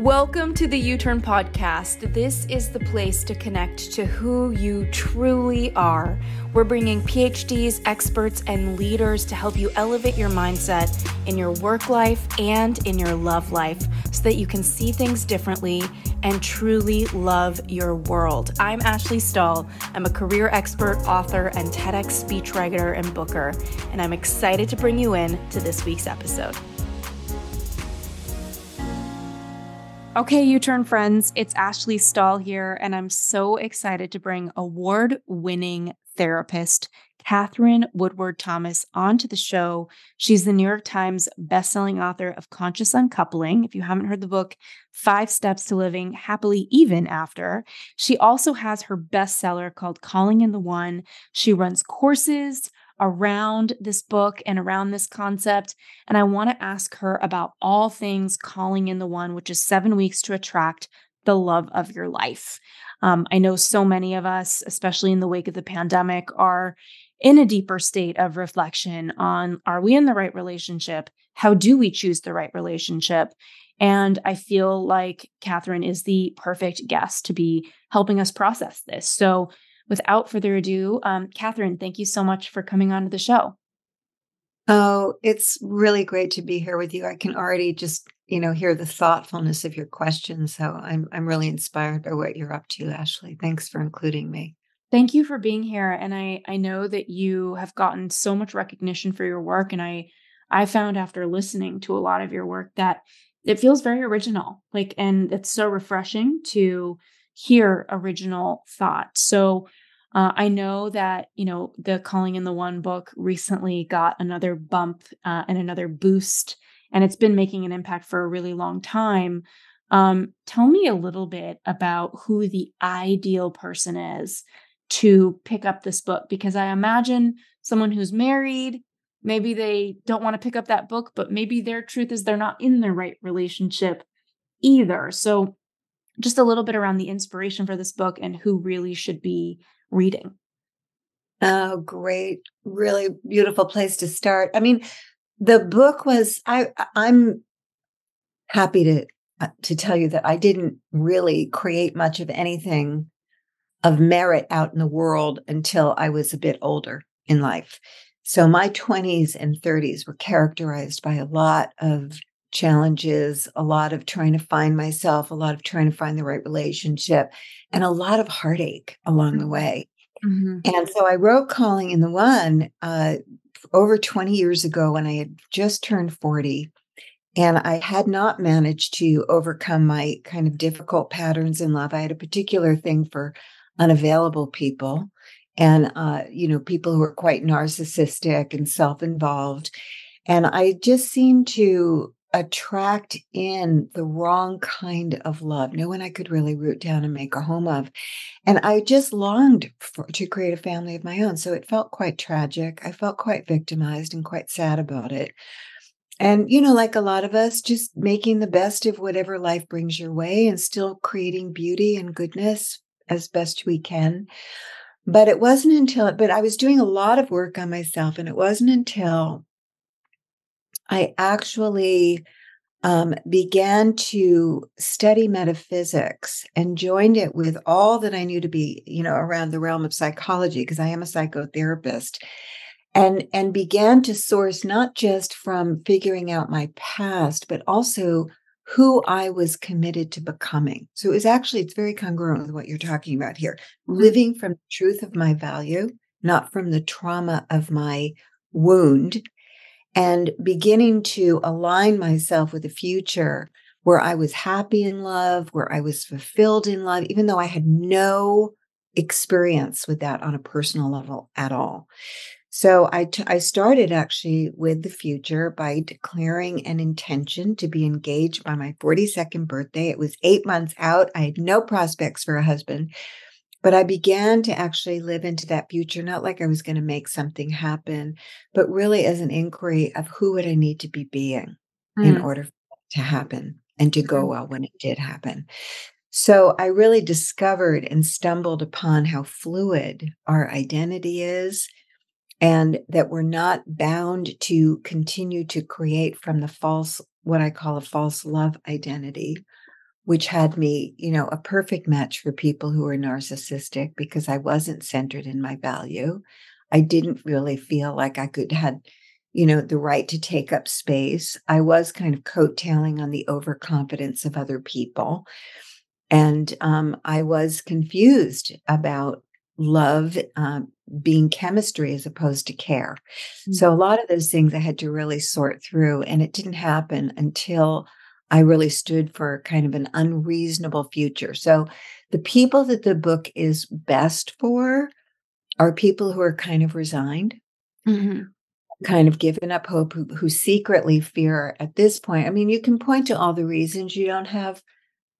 Welcome to the You Turn Podcast. This is the place to connect to who you truly are. We're bringing PhDs, experts, and leaders to help you elevate your mindset in your work life and in your love life so that you can see things differently and truly love your world. I'm Ashley Stahl. I'm a career expert, author, and TEDx speechwriter and booker, and I'm excited to bring you in to this week's episode. Okay, You Turn friends, it's Ashley Stahl here, and I'm so excited to bring award winning therapist Katherine Woodward Thomas onto the show. She's the New York Times bestselling author of Conscious Uncoupling. If you haven't heard the book, Five Steps to Living Happily Even After, she also has her bestseller called Calling in the One. She runs courses around this book and around this concept. And I want to ask her about all things calling in the one, which is seven weeks to attract the love of your life. Um, I know so many of us, especially in the wake of the pandemic, are in a deeper state of reflection on are we in the right relationship? How do we choose the right relationship? And I feel like Katherine is the perfect guest to be helping us process this. So, without further ado, um, Katherine, thank you so much for coming on to the show. Oh, it's really great to be here with you. I can already just, you know, hear the thoughtfulness of your questions. So I'm I'm really inspired by what you're up to, Ashley. Thanks for including me. Thank you for being here. And I I know that you have gotten so much recognition for your work. And I I found after listening to a lot of your work that it feels very original. Like, and it's so refreshing to hear original thought. So uh, I know that, you know, the Calling in the One book recently got another bump uh, and another boost, and it's been making an impact for a really long time. Um, tell me a little bit about who the ideal person is to pick up this book, because I imagine someone who's married, maybe they don't want to pick up that book, but maybe their truth is they're not in the right relationship either. So, just a little bit around the inspiration for this book and who really should be reading? Oh, great. Really beautiful place to start. I mean, the book was I I'm happy to uh, to tell you that I didn't really create much of anything of merit out in the world until I was a bit older in life. So my 20s and 30s were characterized by a lot of challenges, a lot of trying to find myself, a lot of trying to find the right relationship, and a lot of heartache along the mm-hmm. way. Mm-hmm. And so I wrote Calling in the One uh, over 20 years ago when I had just turned 40. And I had not managed to overcome my kind of difficult patterns in love. I had a particular thing for unavailable people and, uh, you know, people who are quite narcissistic and self involved. And I just seemed to attract in the wrong kind of love, no one I could really root down and make a home of. And I just longed for, to create a family of my own. So it felt quite tragic. I felt quite victimized and quite sad about it. And, you know, like a lot of us, just making the best of whatever life brings your way and still creating beauty and goodness as best we can. But it wasn't until, but I was doing a lot of work on myself, and it wasn't until I actually um, began to study metaphysics and joined it with all that I knew to be, you know, around the realm of psychology, because I am a psychotherapist, and and began to source not just from figuring out my past, but also who I was committed to becoming. So it was actually it's very congruent with what you're talking about here, mm-hmm. living from the truth of my value, not from the trauma of my wound and beginning to align myself with a future where I was happy in love, where I was fulfilled in love, even though I had no experience with that on a personal level at all. So I, t- I started actually with the future by declaring an intention to be engaged by my 42nd birthday. It was eight months out. I had no prospects for a husband, but I began to actually live into that future, not like I was going to make something happen, but really as an inquiry of who would I need to be being mm. in order to happen and to go well when it did happen. So I really discovered and stumbled upon how fluid our identity is and that we're not bound to continue to create from the false, what I call a false love identity which had me, you know, a perfect match for people who are narcissistic because I wasn't centered in my value. I didn't really feel like I could had, you know, the right to take up space. I was kind of coattailing on the overconfidence of other people. And um, I was confused about love um, being chemistry as opposed to care. Mm-hmm. So a lot of those things I had to really sort through, and it didn't happen until I really stood for kind of an unreasonable future. So the people that the book is best for are people who are kind of resigned, mm-hmm. kind of given up hope, who, who secretly fear at this point. I mean, you can point to all the reasons you don't have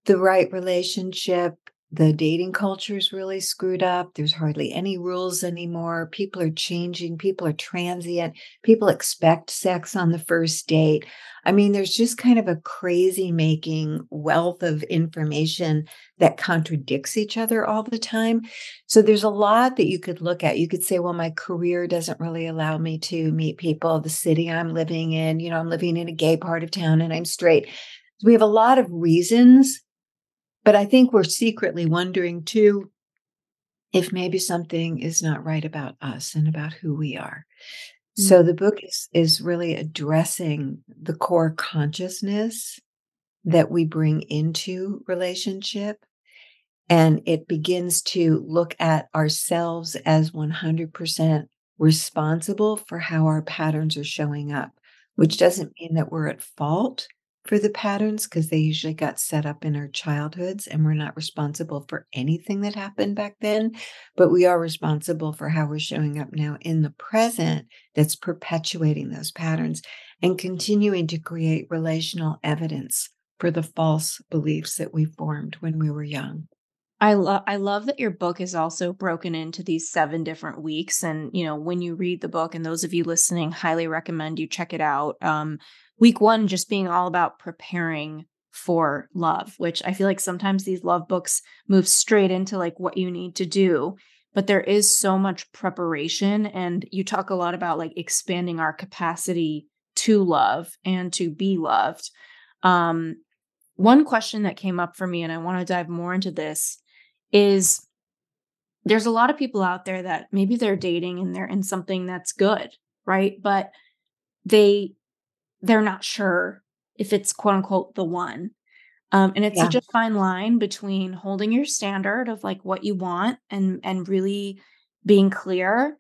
the right relationship, the dating culture is really screwed up. There's hardly any rules anymore. People are changing. People are transient. People expect sex on the first date. I mean, there's just kind of a crazy making wealth of information that contradicts each other all the time. So there's a lot that you could look at. You could say, well, my career doesn't really allow me to meet people. The city I'm living in, you know, I'm living in a gay part of town and I'm straight. We have a lot of reasons but I think we're secretly wondering too if maybe something is not right about us and about who we are. Mm-hmm. So the book is, is really addressing the core consciousness that we bring into relationship. And it begins to look at ourselves as 100% responsible for how our patterns are showing up, which doesn't mean that we're at fault for the patterns because they usually got set up in our childhoods and we're not responsible for anything that happened back then but we are responsible for how we're showing up now in the present that's perpetuating those patterns and continuing to create relational evidence for the false beliefs that we formed when we were young I love I love that your book is also broken into these seven different weeks and you know when you read the book and those of you listening highly recommend you check it out um week one just being all about preparing for love, which I feel like sometimes these love books move straight into like what you need to do. But there is so much preparation. And you talk a lot about like expanding our capacity to love and to be loved. Um, one question that came up for me, and I want to dive more into this, is there's a lot of people out there that maybe they're dating and they're in something that's good, right? But they they're not sure if it's quote unquote the one. Um, and it's yeah. such a fine line between holding your standard of like what you want and and really being clear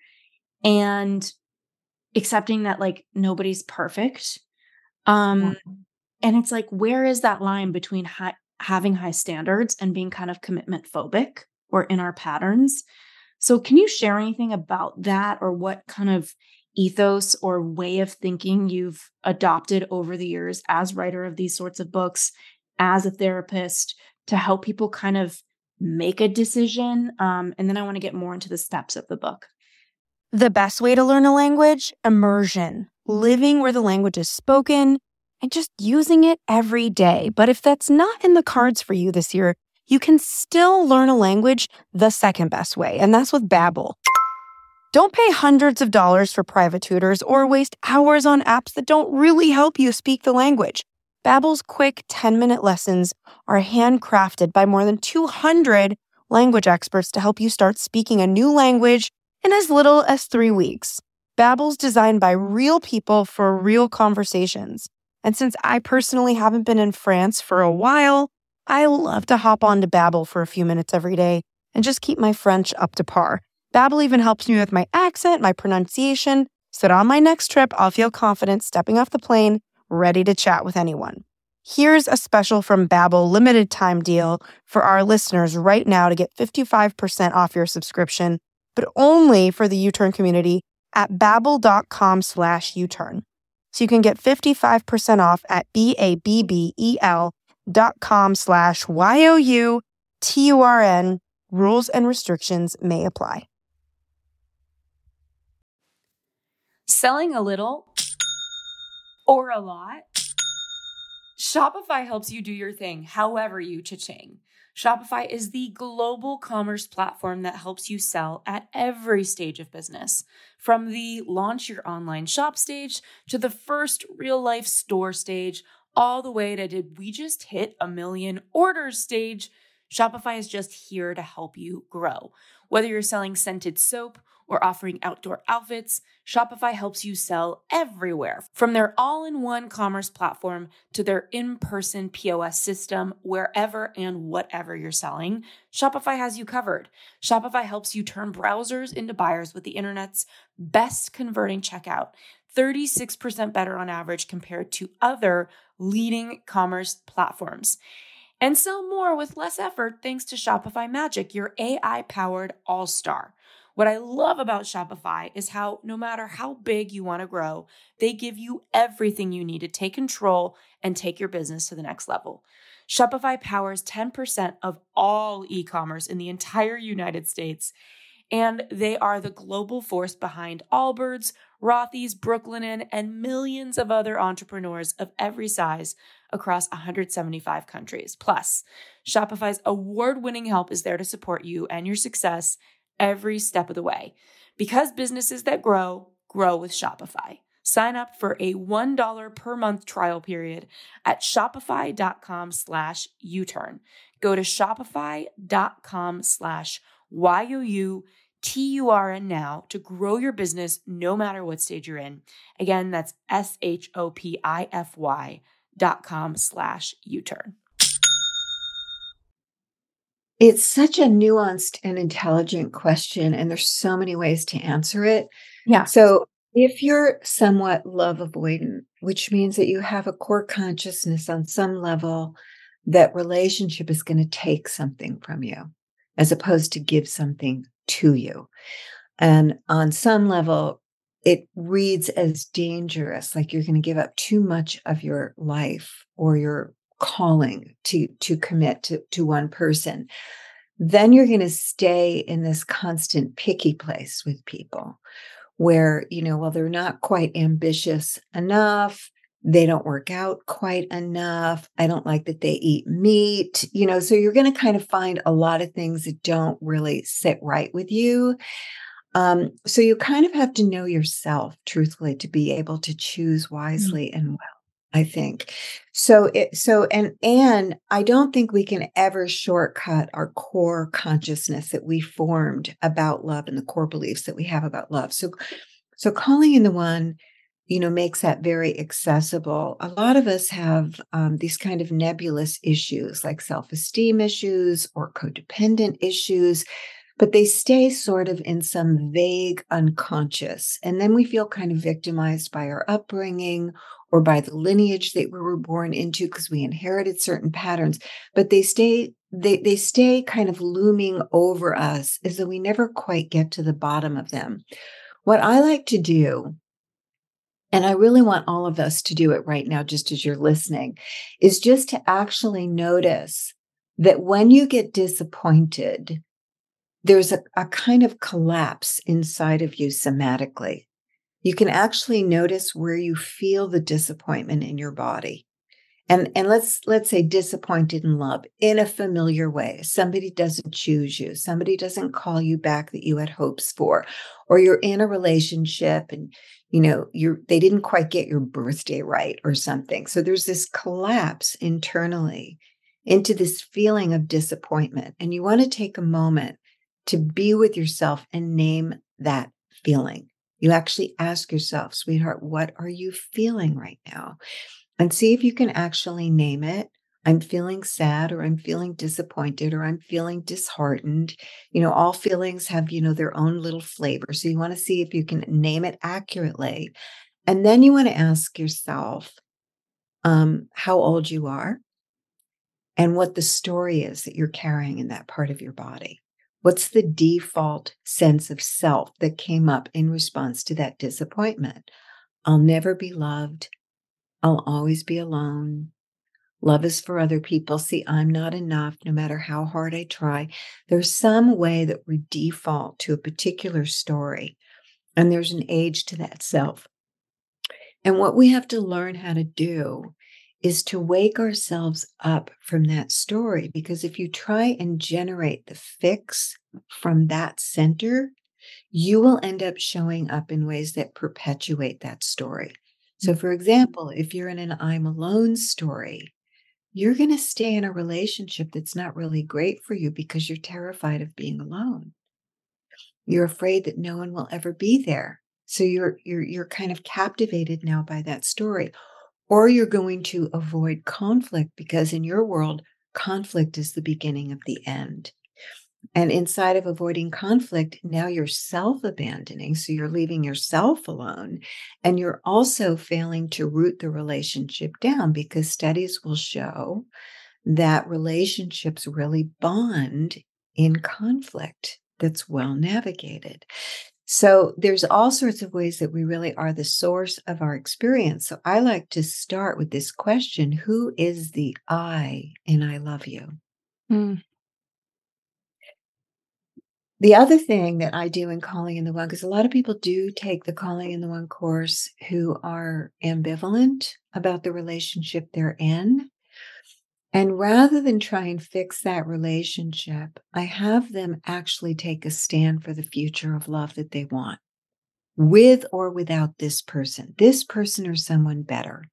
and accepting that like nobody's perfect. Um, yeah. and it's like where is that line between high, having high standards and being kind of commitment phobic or in our patterns? So can you share anything about that or what kind of ethos or way of thinking you've adopted over the years as writer of these sorts of books, as a therapist, to help people kind of make a decision. Um, and then I want to get more into the steps of the book. The best way to learn a language immersion, living where the language is spoken and just using it every day. But if that's not in the cards for you this year, you can still learn a language the second best way, and that's with Babbel. Don't pay hundreds of dollars for private tutors or waste hours on apps that don't really help you speak the language. Babbel's quick 10-minute lessons are handcrafted by more than 200 language experts to help you start speaking a new language in as little as 3 weeks. Babbel's designed by real people for real conversations. And since I personally haven't been in France for a while, I love to hop on to Babbel for a few minutes every day and just keep my French up to par. Babbel even helps me with my accent, my pronunciation, so that on my next trip, I'll feel confident stepping off the plane, ready to chat with anyone. Here's a special from Babbel limited time deal for our listeners right now to get 55% off your subscription, but only for the U-Turn community at babbel.com slash U-Turn. So you can get 55% off at B-A-B-B-E-L dot com slash Y-O-U-T-U-R-N. Rules and restrictions may apply. Selling a little or a lot? Shopify helps you do your thing however you cha-ching. Shopify is the global commerce platform that helps you sell at every stage of business. From the launch your online shop stage to the first real life store stage, all the way to did we just hit a million orders stage? Shopify is just here to help you grow. Whether you're selling scented soap or offering outdoor outfits, Shopify helps you sell everywhere. From their all in one commerce platform to their in person POS system, wherever and whatever you're selling, Shopify has you covered. Shopify helps you turn browsers into buyers with the internet's best converting checkout. 36% better on average compared to other leading commerce platforms. And sell more with less effort thanks to Shopify Magic, your AI powered all star. What I love about Shopify is how no matter how big you want to grow, they give you everything you need to take control and take your business to the next level. Shopify powers 10% of all e commerce in the entire United States, and they are the global force behind Allbirds, Rothy's, Brooklinen, and millions of other entrepreneurs of every size across 175 countries. Plus, Shopify's award winning help is there to support you and your success every step of the way. Because businesses that grow, grow with Shopify. Sign up for a $1 per month trial period at shopify.com slash U-turn. Go to shopify.com slash Y-O-U-T-U-R-N now to grow your business no matter what stage you're in. Again, that's S-H-O-P-I-F-Y dot com slash U-turn. It's such a nuanced and intelligent question, and there's so many ways to answer it. Yeah. So, if you're somewhat love avoidant, which means that you have a core consciousness on some level that relationship is going to take something from you as opposed to give something to you. And on some level, it reads as dangerous, like you're going to give up too much of your life or your calling to to commit to to one person then you're going to stay in this constant picky place with people where you know well they're not quite ambitious enough they don't work out quite enough i don't like that they eat meat you know so you're going to kind of find a lot of things that don't really sit right with you um, so you kind of have to know yourself truthfully to be able to choose mm. wisely mm-hmm. and well I think. So it so and and I don't think we can ever shortcut our core consciousness that we formed about love and the core beliefs that we have about love. So so calling in the one you know makes that very accessible a lot of us have um, these kind of nebulous issues like self-esteem issues or codependent issues but they stay sort of in some vague unconscious. And then we feel kind of victimized by our upbringing or by the lineage that we were born into because we inherited certain patterns but they stay they they stay kind of looming over us as though we never quite get to the bottom of them. What i like to do and I really want all of us to do it right now, just as you're listening, is just to actually notice that when you get disappointed, there's a, a kind of collapse inside of you somatically. You can actually notice where you feel the disappointment in your body. And and let's let's say disappointed in love in a familiar way. Somebody doesn't choose you. Somebody doesn't call you back that you had hopes for. Or you're in a relationship and you know you're they didn't quite get your birthday right or something. So there's this collapse internally into this feeling of disappointment. And you want to take a moment to be with yourself and name that feeling you actually ask yourself, sweetheart, what are you feeling right now? And see if you can actually name it. I'm feeling sad or I'm feeling disappointed or I'm feeling disheartened. You know, all feelings have, you know, their own little flavor. So you want to see if you can name it accurately. And then you want to ask yourself um, how old you are and what the story is that you're carrying in that part of your body. What's the default sense of self that came up in response to that disappointment? I'll never be loved. I'll always be alone. Love is for other people. See, I'm not enough no matter how hard I try. There's some way that we default to a particular story, and there's an age to that self. And what we have to learn how to do is to wake ourselves up from that story. Because if you try and generate the fix from that center, you will end up showing up in ways that perpetuate that story. So, mm. for example, if you're in an I'm alone story, you're going to stay in a relationship that's not really great for you because you're terrified of being alone. You're afraid that no one will ever be there. So you're you're you're kind of captivated now by that story. Or you're going to avoid conflict because in your world conflict is the beginning of the end. And inside of avoiding conflict, now you're self abandoning. So you're leaving yourself alone. And you're also failing to root the relationship down because studies will show that relationships really bond in conflict that's well navigated. So there's all sorts of ways that we really are the source of our experience. So I like to start with this question Who is the I in I love you? Mm. The other thing that I do in Calling in the One, because a lot of people do take the Calling in the One course who are ambivalent about the relationship they're in. And rather than try and fix that relationship, I have them actually take a stand for the future of love that they want, with or without this person, this person or someone better.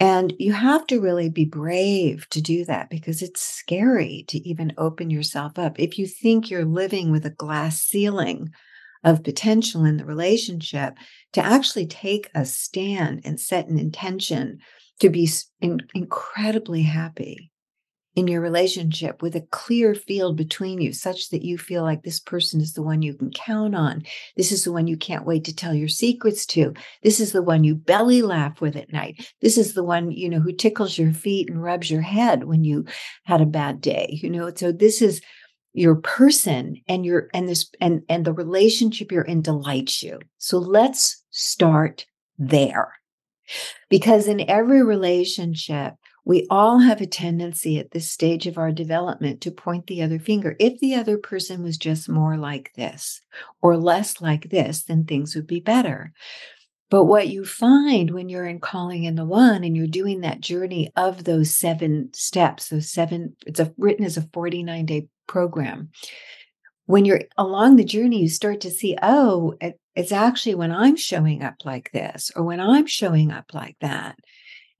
And you have to really be brave to do that because it's scary to even open yourself up. If you think you're living with a glass ceiling of potential in the relationship, to actually take a stand and set an intention to be in, incredibly happy in your relationship with a clear field between you, such that you feel like this person is the one you can count on. This is the one you can't wait to tell your secrets to. This is the one you belly laugh with at night. This is the one, you know, who tickles your feet and rubs your head when you had a bad day, you know. So this is your person and your and this and and the relationship you're in delights you. So let's start there. Because in every relationship, we all have a tendency at this stage of our development to point the other finger. If the other person was just more like this or less like this, then things would be better. But what you find when you're in calling in the one and you're doing that journey of those seven steps, those seven, it's a, written as a 49 day program. When you're along the journey, you start to see, oh, it's actually when I'm showing up like this or when I'm showing up like that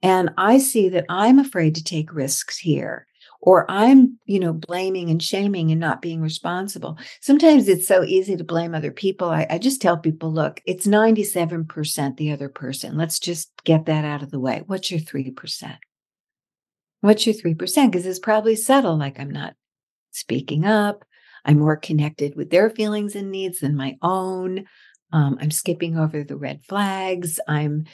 and I see that I'm afraid to take risks here or I'm, you know, blaming and shaming and not being responsible. Sometimes it's so easy to blame other people. I, I, just tell people, look, it's 97% the other person. Let's just get that out of the way. What's your 3%? What's your 3%? Because it's probably subtle, like I'm not speaking up. I'm more connected with their feelings and needs than my own. Um, I'm skipping over the red flags. I'm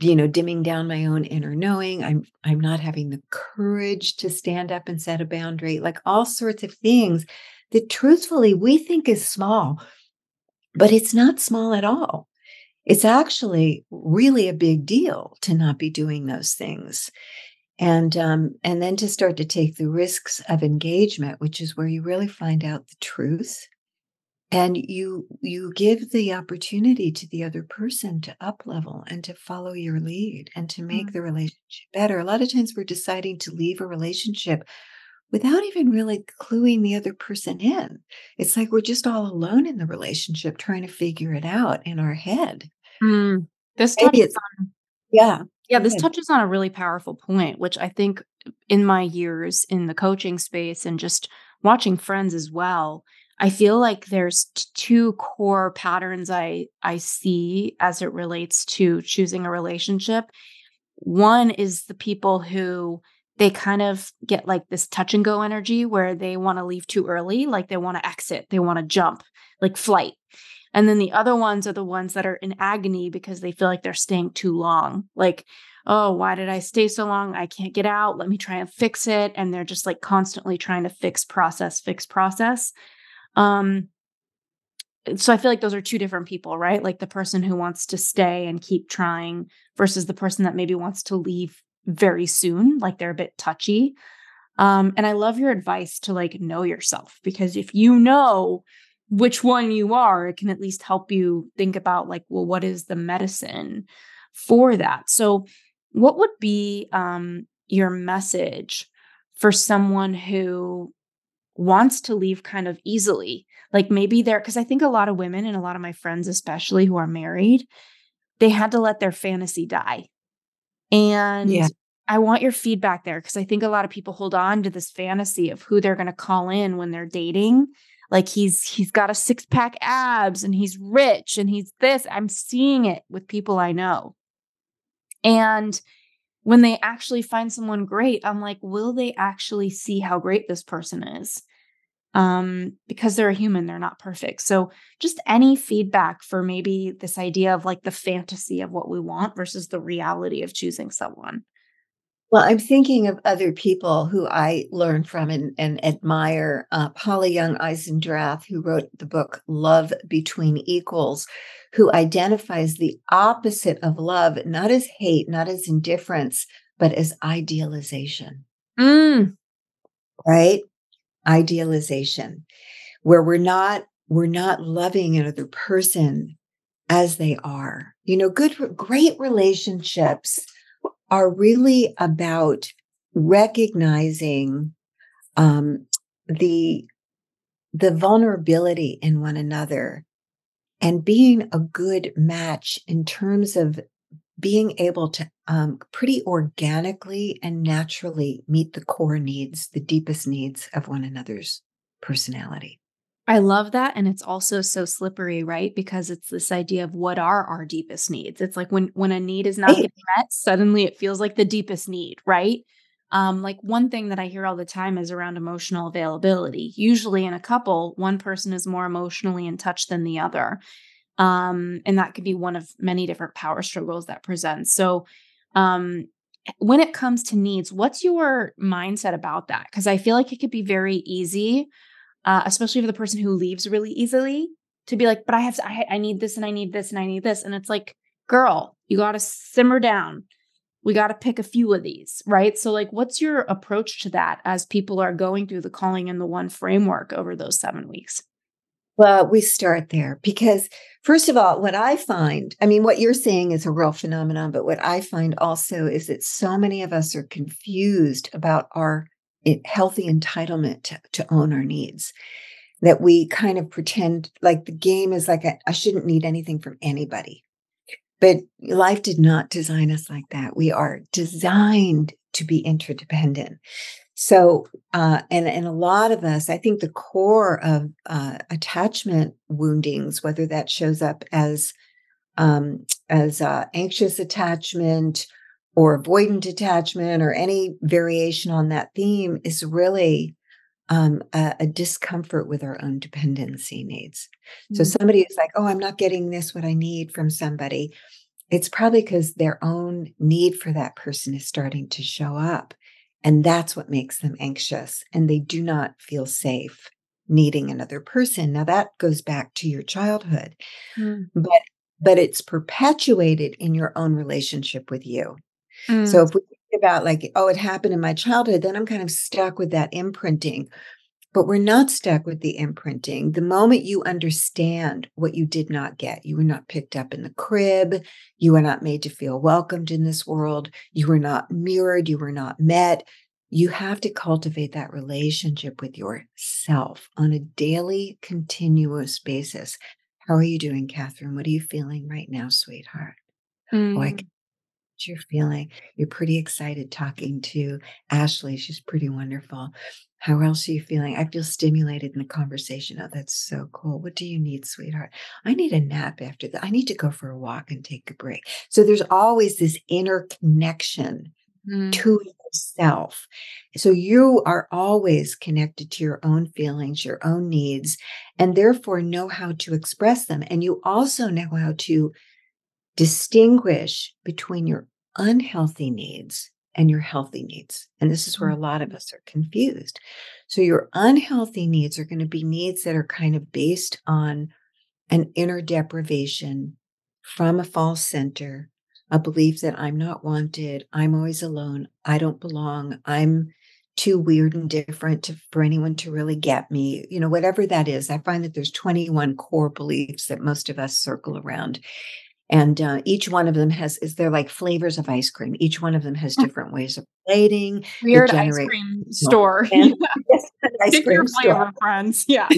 you know dimming down my own inner knowing. I'm i'm not having the courage to stand up and set a boundary like all sorts of things that truthfully we think is small but it's not small at all. It's actually really a big deal to not be doing those things. And um, and then to start to take the risks of engagement which is where you really find out the truth and you you give the opportunity to the other person to up level and to follow your lead and to make mm-hmm. the relationship better a lot of times we're deciding to leave a relationship without even really cluing the other person in it's like we're just all alone in the relationship trying to figure it out in our head mm. this touches on, yeah yeah this touches on a really powerful point which i think in my years in the coaching space and just watching friends as well I feel like there's two core patterns I I see as it relates to choosing a relationship. One is the people who they kind of get like this touch and go energy where they want to leave too early, like they want to exit, they want to jump, like flight. And then the other ones are the ones that are in agony because they feel like they're staying too long. Like, oh, why did I stay so long? I can't get out. Let me try and fix it. And they're just like constantly trying to fix process, fix process. Um, so I feel like those are two different people, right? Like the person who wants to stay and keep trying versus the person that maybe wants to leave very soon, like they're a bit touchy. Um, and I love your advice to like know yourself because if you know which one you are, it can at least help you think about like, well, what is the medicine for that? So, what would be um, your message for someone who wants to leave kind of easily. Like maybe they're, because I think a lot of women and a lot of my friends, especially who are married, they had to let their fantasy die. And yeah. I want your feedback there because I think a lot of people hold on to this fantasy of who they're going to call in when they're dating. Like he's he's got a six pack abs and he's rich and he's this. I'm seeing it with people I know. And when they actually find someone great, I'm like, will they actually see how great this person is? um, because they're a human, they're not perfect. So, just any feedback for maybe this idea of like the fantasy of what we want versus the reality of choosing someone. Well, I'm thinking of other people who I learn from and, and admire. Uh, Paula Young Eisendrath, who wrote the book Love Between Equals, who identifies the opposite of love, not as hate, not as indifference, but as idealization. Mm. Right? idealization where we're not we're not loving another person as they are you know good great relationships are really about recognizing um, the the vulnerability in one another and being a good match in terms of being able to um, pretty organically and naturally meet the core needs, the deepest needs of one another's personality. I love that. And it's also so slippery, right? Because it's this idea of what are our deepest needs. It's like when when a need is not right. getting met, suddenly it feels like the deepest need, right? Um, like one thing that I hear all the time is around emotional availability. Usually in a couple, one person is more emotionally in touch than the other. Um, and that could be one of many different power struggles that presents. So, um, when it comes to needs, what's your mindset about that? Because I feel like it could be very easy, uh, especially for the person who leaves really easily, to be like, "But I have, to, I, I need this, and I need this, and I need this," and it's like, "Girl, you got to simmer down. We got to pick a few of these, right?" So, like, what's your approach to that as people are going through the calling in the one framework over those seven weeks? Well, we start there because, first of all, what I find, I mean, what you're saying is a real phenomenon, but what I find also is that so many of us are confused about our healthy entitlement to, to own our needs. That we kind of pretend like the game is like, I shouldn't need anything from anybody. But life did not design us like that. We are designed to be interdependent. So, uh, and and a lot of us, I think, the core of uh, attachment woundings, whether that shows up as um, as uh, anxious attachment or avoidant attachment or any variation on that theme, is really um, a, a, discomfort with our own dependency needs. Mm-hmm. So somebody is like, "Oh, I'm not getting this what I need from somebody." It's probably because their own need for that person is starting to show up. And that's what makes them anxious. And they do not feel safe needing another person. Now that goes back to your childhood. Mm. But but it's perpetuated in your own relationship with you. Mm. So if we think about like, oh, it happened in my childhood, then I'm kind of stuck with that imprinting. But we're not stuck with the imprinting. The moment you understand what you did not get, you were not picked up in the crib, you were not made to feel welcomed in this world, you were not mirrored, you were not met. You have to cultivate that relationship with yourself on a daily, continuous basis. How are you doing, Katherine? What are you feeling right now, sweetheart? Mm. Oh, I you're feeling. You're pretty excited talking to Ashley. She's pretty wonderful. How else are you feeling? I feel stimulated in the conversation. Oh, that's so cool. What do you need, sweetheart? I need a nap after that. I need to go for a walk and take a break. So there's always this inner connection mm. to yourself. So you are always connected to your own feelings, your own needs, and therefore know how to express them. And you also know how to distinguish between your unhealthy needs and your healthy needs. And this is where a lot of mm-hmm. us are confused. So, your unhealthy needs are going to be needs that are kind of based on an inner deprivation from a false center, a belief that I'm not wanted, I'm always alone, I don't belong, I'm too weird and different to, for anyone to really get me. You know, whatever that is, I find that there's 21 core beliefs that most of us circle around and uh, each one of them has is they're like flavors of ice cream each one of them has different ways of plating weird ice cream store yes, ice cream your flavor store. friends yeah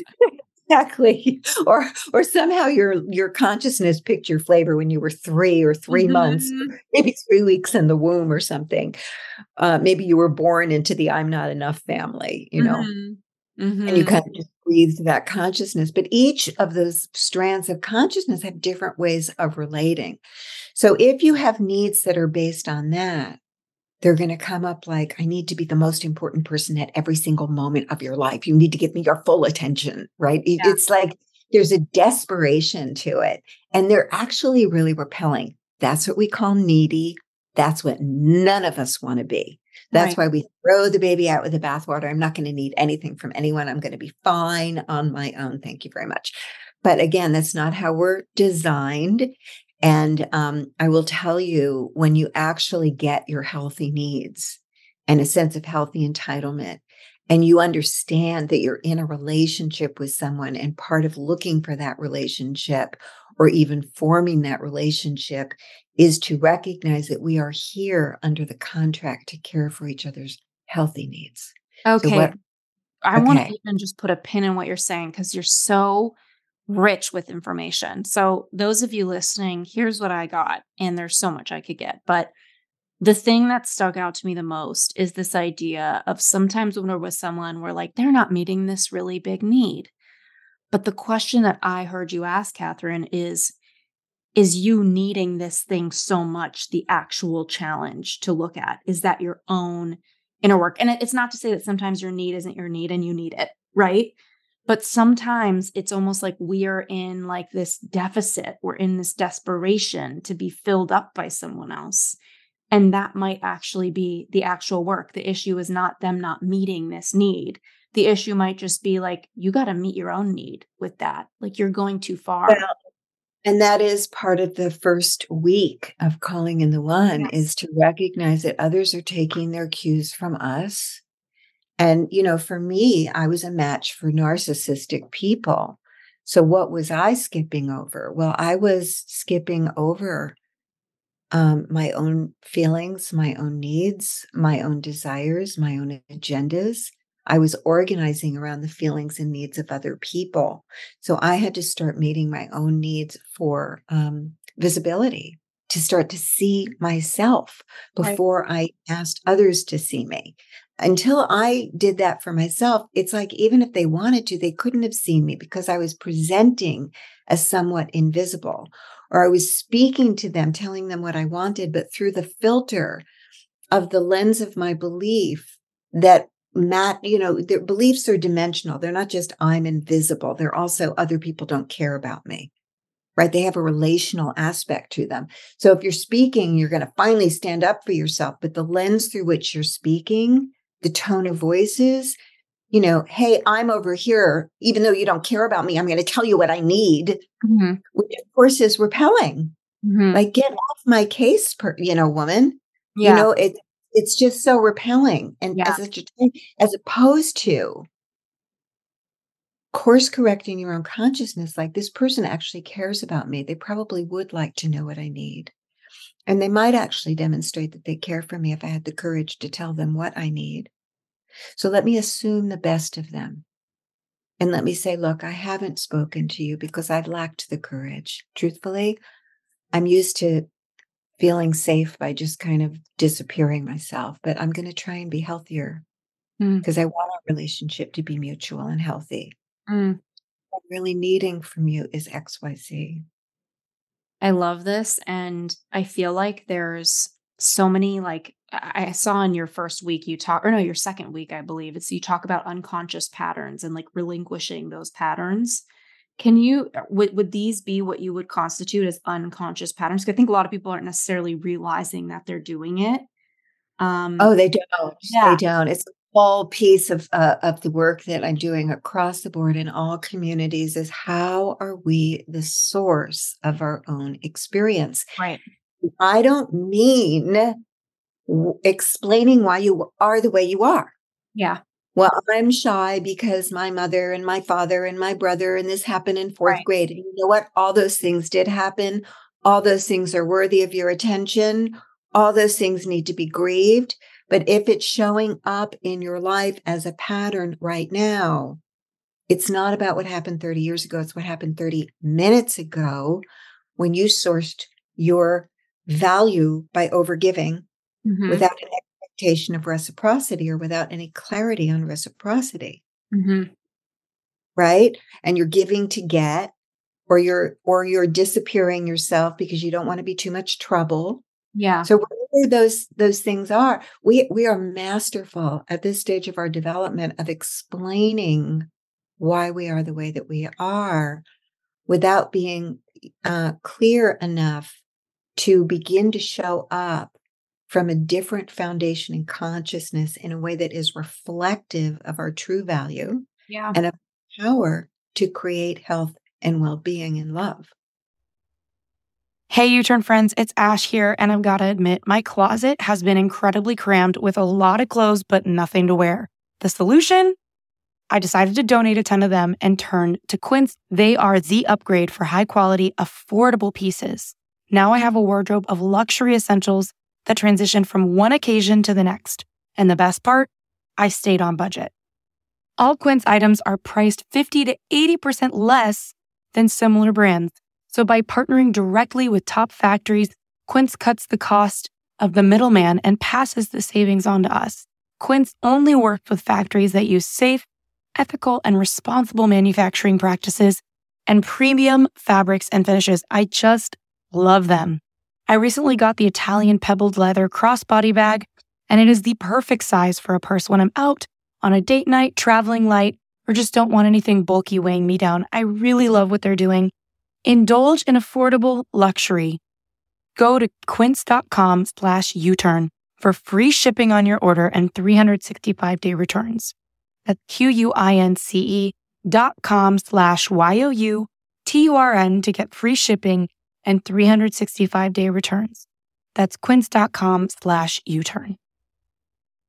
exactly. Or or somehow your your consciousness picked your flavor when you were three or 3 mm-hmm. months, maybe three weeks in the womb or something. Uh, maybe you were born into the I'm not enough family, you know. Mm-hmm. Mm-hmm. And you kind of just breathed that consciousness. But each of those strands of consciousness have different ways of relating. So if you have needs that are based on that, they're going to come up like, I need to be the most important person at every single moment of your life. You need to give me your full attention, right? Yeah. It's like there's a desperation to it. And they're actually really repelling. That's what we call needy. That's what none of us want to be. That's right. why we throw the baby out with the bathwater. I'm not going to need anything from anyone. I'm going to be fine on my own. Thank you very much. But again, that's not how we're designed. And um, I will tell you, when you actually get your healthy needs and a sense of healthy entitlement, and you understand that you're in a relationship with someone, and part of looking for that relationship or even forming that relationship is to recognize that we are here under the contract to care for each other's healthy needs. Okay. So what, I okay. want to even just put a pin in what you're saying because you're so rich with information. So, those of you listening, here's what I got. And there's so much I could get. But the thing that stuck out to me the most is this idea of sometimes when we're with someone, we're like, they're not meeting this really big need. But the question that I heard you ask, Katherine, is Is you needing this thing so much the actual challenge to look at? Is that your own inner work? And it's not to say that sometimes your need isn't your need and you need it, right? But sometimes it's almost like we are in like this deficit, we're in this desperation to be filled up by someone else. And that might actually be the actual work. The issue is not them not meeting this need. The issue might just be like, you got to meet your own need with that. Like you're going too far. Well, and that is part of the first week of calling in the one yes. is to recognize that others are taking their cues from us and, you know, for me, I was a match for narcissistic people. So what was I skipping over? Well, I was skipping over um, my own feelings, my own needs, my own desires, my own agendas. I was organizing around the feelings and needs of other people. So I had to start meeting my own needs for um, visibility, to start to see myself before right. I asked others to see me until I did that for myself, it's like even if they wanted to, they couldn't have seen me because I was presenting as somewhat invisible, or I was speaking to them, telling them what I wanted, but through the filter of the lens of my belief that Matt, you know, their beliefs are dimensional. They're not just I'm invisible. They're also other people don't care about me right? They have a relational aspect to them. So if you're speaking, you're going to finally stand up for yourself, but the lens through which you're speaking the tone of voices, you know, hey, I'm over here, even though you don't care about me, I'm going to tell you what I need, mm-hmm. which of course is repelling. Mm-hmm. Like, get off my case, per, you know, woman. Yeah. You know, it, it's just so repelling. And yeah. as, a, as opposed to course correcting your own consciousness, like this person actually cares about me. They probably would like to know what I need. And they might actually demonstrate that they care for me if I had the courage to tell them what I need. So let me assume the best of them. And let me say, look, I haven't spoken to you because I've lacked the courage. Truthfully, I'm used to feeling safe by just kind of disappearing myself, but I'm going to try and be healthier because mm. I want our relationship to be mutual and healthy. Mm. What I'm really needing from you is XYZ. I love this. And I feel like there's so many like I saw in your first week you talk or no, your second week, I believe. It's you talk about unconscious patterns and like relinquishing those patterns. Can you uh, would would these be what you would constitute as unconscious patterns? Because I think a lot of people aren't necessarily realizing that they're doing it. Um Oh, they don't. Yeah. They don't. It's a full piece of uh, of the work that I'm doing across the board in all communities is how are we the source of our own experience? Right. I don't mean explaining why you are the way you are. Yeah. Well, I'm shy because my mother and my father and my brother and this happened in fourth right. grade. And you know what? All those things did happen. All those things are worthy of your attention. All those things need to be grieved. But if it's showing up in your life as a pattern right now, It's not about what happened 30 years ago. It's what happened 30 minutes ago when you sourced your value by overgiving mm-hmm. without an expectation of reciprocity or without any clarity on reciprocity. Mm-hmm. Right. And you're giving to get, or you're, or you're disappearing yourself because you don't want to be too much trouble. Yeah. So whatever those those things are, we we are masterful at this stage of our development of explaining why we are the way that we are without being uh, clear enough to begin to show up from a different foundation and consciousness in a way that is reflective of our true value yeah. and of power to create health and well-being and love. Hey, You Turn friends, it's Ash here, and I've got to admit, my closet has been incredibly crammed with a lot of clothes, but nothing to wear. The solution? I decided to donate a ton of them and turn to Quince. They are the upgrade for high quality, affordable pieces. Now I have a wardrobe of luxury essentials that transition from one occasion to the next. And the best part, I stayed on budget. All Quince items are priced 50 to 80% less than similar brands. So by partnering directly with top factories, Quince cuts the cost of the middleman and passes the savings on to us. Quince only works with factories that use safe, ethical, and responsible manufacturing practices and premium fabrics and finishes. I just love them. I recently got the Italian pebbled leather crossbody bag, and it is the perfect size for a purse when I'm out on a date night, traveling light, or just don't want anything bulky weighing me down. I really love what they're doing. Indulge in affordable luxury. Go to quince.com slash U-turn for free shipping on your order and 365 day returns. That's Q-U-I-N-C-E dot com slash Y-O-U-T-U-R-N to get free shipping and 365 day returns. That's quince.com slash U-turn.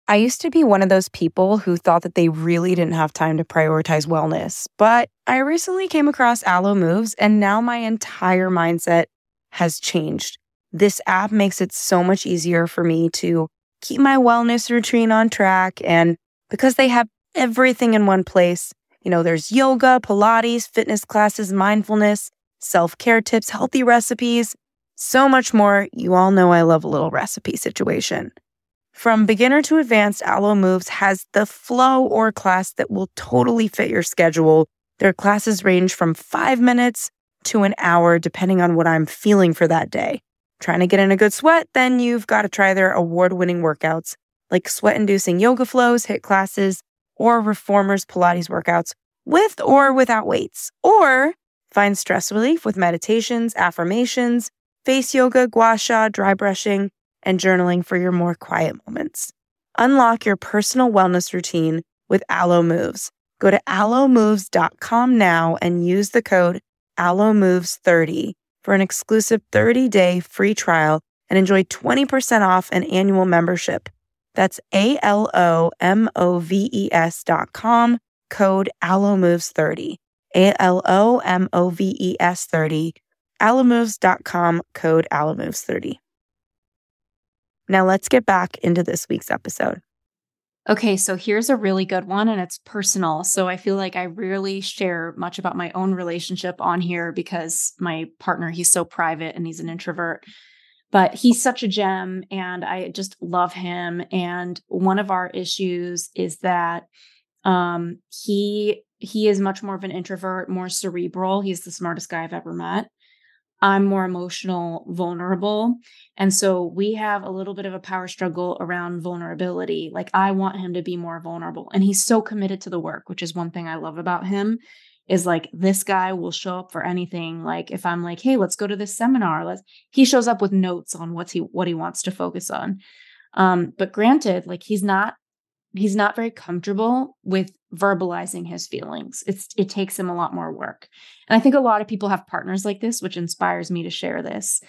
I used to be one of those people who thought that they really didn't have time to prioritize wellness, but I recently came across Alo Moves and now my entire mindset has changed. This app makes it so much easier for me to keep my wellness routine on track. And because they have everything in one place, you know, there's yoga, Pilates, fitness classes, mindfulness, self care tips, healthy recipes, so much more. You all know I love a little recipe situation. From beginner to advanced, Alo Moves has the flow or class that will totally fit your schedule. Their classes range from five minutes to an hour, depending on what I'm feeling for that day. Trying to get in a good sweat? Then you've got to try their award winning workouts like sweat inducing yoga flows, HIIT classes, or reformers Pilates workouts with or without weights. Or find stress relief with meditations, affirmations, face yoga, gua sha, dry brushing and journaling for your more quiet moments. Unlock your personal wellness routine with Alo Moves. Go to alomoves.com now and use the code ALOMOVES30 for an exclusive 30-day free trial and enjoy 20% off an annual membership. That's A-L-O-M-O-V-E-S dot com, code ALOMOVES30. A-L-O-M-O-V-E-S 30, alomoves.com, code ALOMOVES30. Now let's get back into this week's episode. Okay, so here's a really good one and it's personal. So I feel like I rarely share much about my own relationship on here because my partner, he's so private and he's an introvert. But he's such a gem and I just love him. And one of our issues is that um he he is much more of an introvert, more cerebral. He's the smartest guy I've ever met. I'm more emotional, vulnerable. And so we have a little bit of a power struggle around vulnerability. Like I want him to be more vulnerable. And he's so committed to the work, which is one thing I love about him is like this guy will show up for anything. Like if I'm like, "Hey, let's go to this seminar." Let's he shows up with notes on what's he what he wants to focus on. Um but granted, like he's not he's not very comfortable with verbalizing his feelings. It's it takes him a lot more work. And I think a lot of people have partners like this, which inspires me to share this.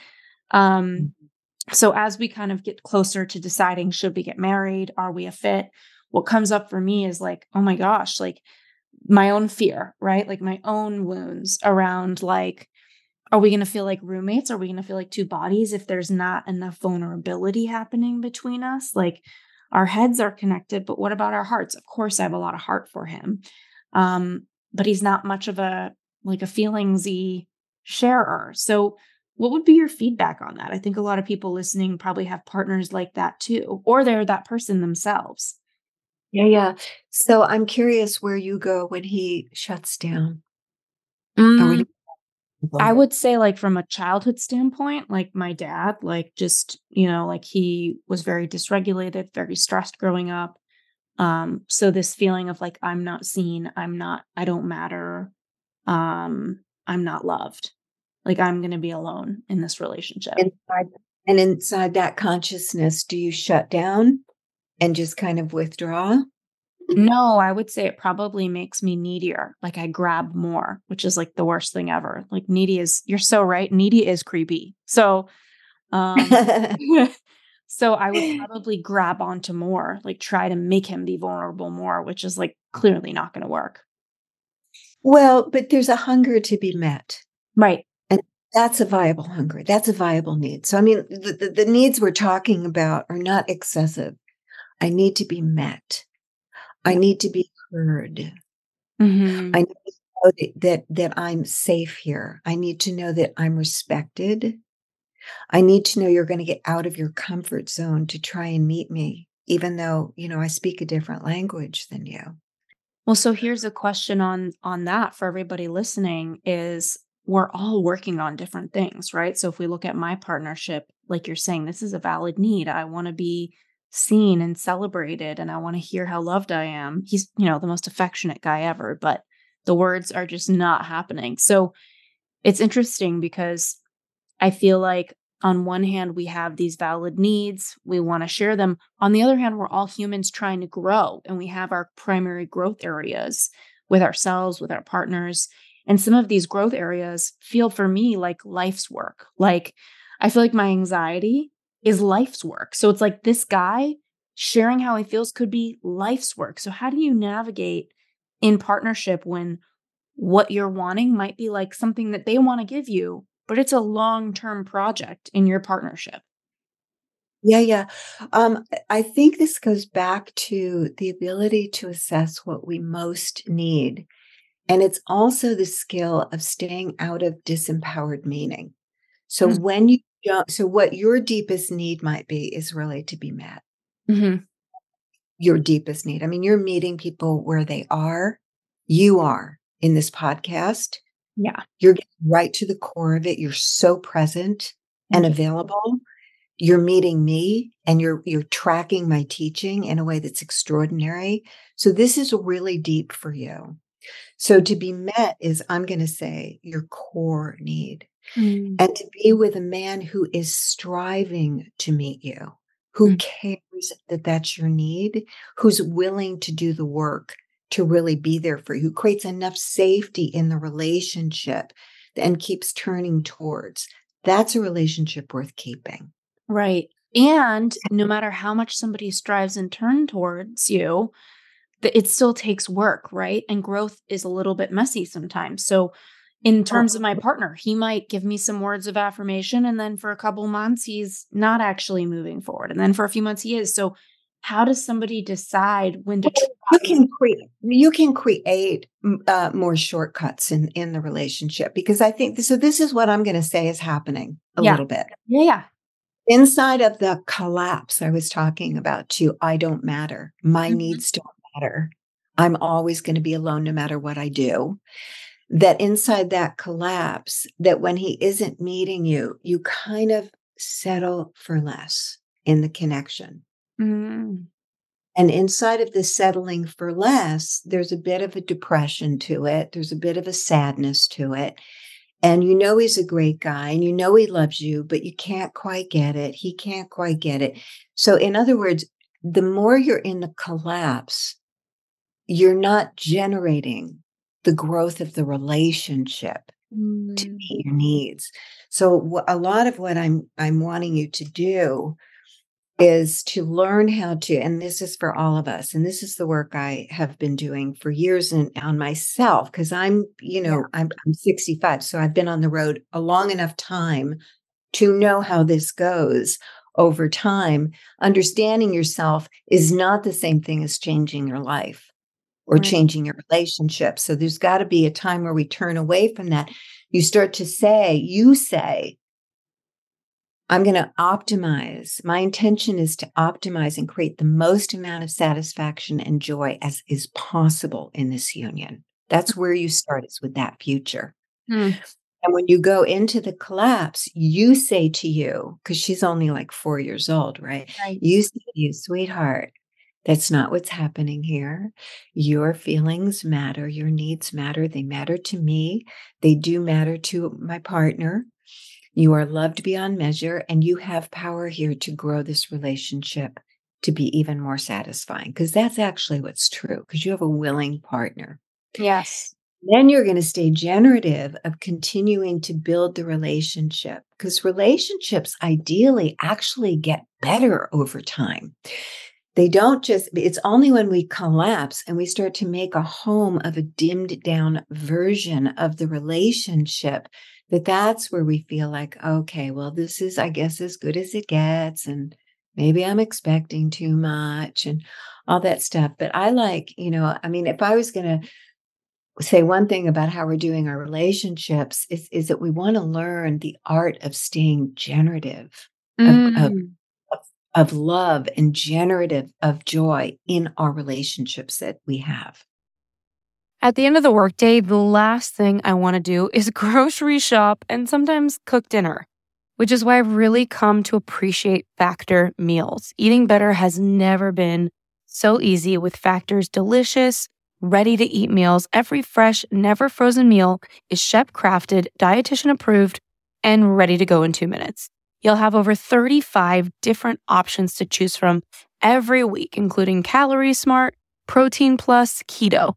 Um mm-hmm. so as we kind of get closer to deciding should we get married, are we a fit? What comes up for me is like, oh my gosh, like my own fear, right? Like my own wounds around like are we going to feel like roommates? Are we going to feel like two bodies if there's not enough vulnerability happening between us? Like our heads are connected, but what about our hearts? Of course, I have a lot of heart for him. Um, but he's not much of a like a feelingsy sharer. So what would be your feedback on that? I think a lot of people listening probably have partners like that too, or they're that person themselves. Yeah, yeah. So I'm curious where you go when he shuts down. Mm, I would say, like, from a childhood standpoint, like my dad, like, just, you know, like he was very dysregulated, very stressed growing up. Um, so this feeling of like, I'm not seen, I'm not, I don't matter, um, I'm not loved. Like, I'm going to be alone in this relationship. Inside, and inside that consciousness, do you shut down and just kind of withdraw? No, I would say it probably makes me needier. Like I grab more, which is like the worst thing ever. Like needy is you're so right. Needy is creepy. So um so I would probably grab onto more, like try to make him be vulnerable more, which is like clearly not going to work. Well, but there's a hunger to be met. Right. And that's a viable hunger. That's a viable need. So I mean the, the, the needs we're talking about are not excessive. I need to be met. I need to be heard. Mm-hmm. I need to know that, that, that I'm safe here. I need to know that I'm respected. I need to know you're going to get out of your comfort zone to try and meet me, even though, you know, I speak a different language than you. Well, so here's a question on on that for everybody listening is we're all working on different things, right? So if we look at my partnership, like you're saying, this is a valid need. I want to be seen and celebrated and I want to hear how loved I am. He's, you know, the most affectionate guy ever, but the words are just not happening. So it's interesting because I feel like on one hand, we have these valid needs, we want to share them. On the other hand, we're all humans trying to grow and we have our primary growth areas with ourselves, with our partners. And some of these growth areas feel for me like life's work. Like I feel like my anxiety is life's work. So it's like this guy sharing how he feels could be life's work. So how do you navigate in partnership when what you're wanting might be like something that they want to give you, but it's a long-term project in your partnership? Yeah, yeah. Um, I think this goes back to the ability to assess what we most need. And it's also the skill of staying out of disempowered meaning. So mm-hmm. when you so what your deepest need might be is really to be met. Mm-hmm. Your deepest need. I mean, you're meeting people where they are. You are in this podcast. Yeah. You're getting right to the core of it. You're so present mm-hmm. and available. You're meeting me and you're you're tracking my teaching in a way that's extraordinary. So this is really deep for you. So to be met is I'm going to say your core need. Mm. And to be with a man who is striving to meet you, who mm. cares that that's your need, who's willing to do the work to really be there for you, who creates enough safety in the relationship and keeps turning towards. That's a relationship worth keeping. Right. And no matter how much somebody strives and turn towards you, it still takes work, right? And growth is a little bit messy sometimes. So in terms of my partner. He might give me some words of affirmation, and then for a couple months, he's not actually moving forward. And then for a few months, he is. So, how does somebody decide when to? You can create. You can create uh, more shortcuts in in the relationship because I think so. This is what I'm going to say is happening a yeah. little bit. Yeah, yeah. Inside of the collapse I was talking about, too, I don't matter. My mm-hmm. needs don't matter. I'm always going to be alone no matter what I do that inside that collapse, that when he isn't meeting you, you kind of settle for less in the connection. Mm. And inside of the settling for less, there's a bit of a depression to it. There's a bit of a sadness to it. And you know he's a great guy and you know he loves you, but you can't quite get it. He can't quite get it. So, in other words, the more you're in the collapse, you're not generating the growth of the relationship mm. to meet your needs. So a lot of what I'm I'm wanting you to do is to learn how to and this is for all of us and this is the work I have been doing for years and on myself because I'm you know yeah. I'm, I'm 65 so I've been on the road a long enough time to know how this goes over time understanding yourself is not the same thing as changing your life or right. changing your relationship. So there's got to be a time where we turn away from that. You start to say, you say, I'm going to optimize. My intention is to optimize and create the most amount of satisfaction and joy as is possible in this union. That's where you start is with that future. Hmm. And when you go into the collapse, you say to you, because she's only like four years old, right? right? You say to you, sweetheart, that's not what's happening here. Your feelings matter. Your needs matter. They matter to me. They do matter to my partner. You are loved beyond measure, and you have power here to grow this relationship to be even more satisfying. Because that's actually what's true, because you have a willing partner. Yes. Then you're going to stay generative of continuing to build the relationship because relationships ideally actually get better over time. They don't just, it's only when we collapse and we start to make a home of a dimmed down version of the relationship that that's where we feel like, okay, well, this is, I guess, as good as it gets. And maybe I'm expecting too much and all that stuff. But I like, you know, I mean, if I was going to, say one thing about how we're doing our relationships is, is that we want to learn the art of staying generative mm. of, of, mm of love and generative of joy in our relationships that we have. At the end of the workday, the last thing I want to do is grocery shop and sometimes cook dinner, which is why I've really come to appreciate Factor meals. Eating better has never been so easy with Factor's delicious, ready to eat meals. Every fresh, never frozen meal is chef crafted, dietitian approved, and ready to go in two minutes. You'll have over 35 different options to choose from every week, including Calorie Smart, Protein Plus, Keto.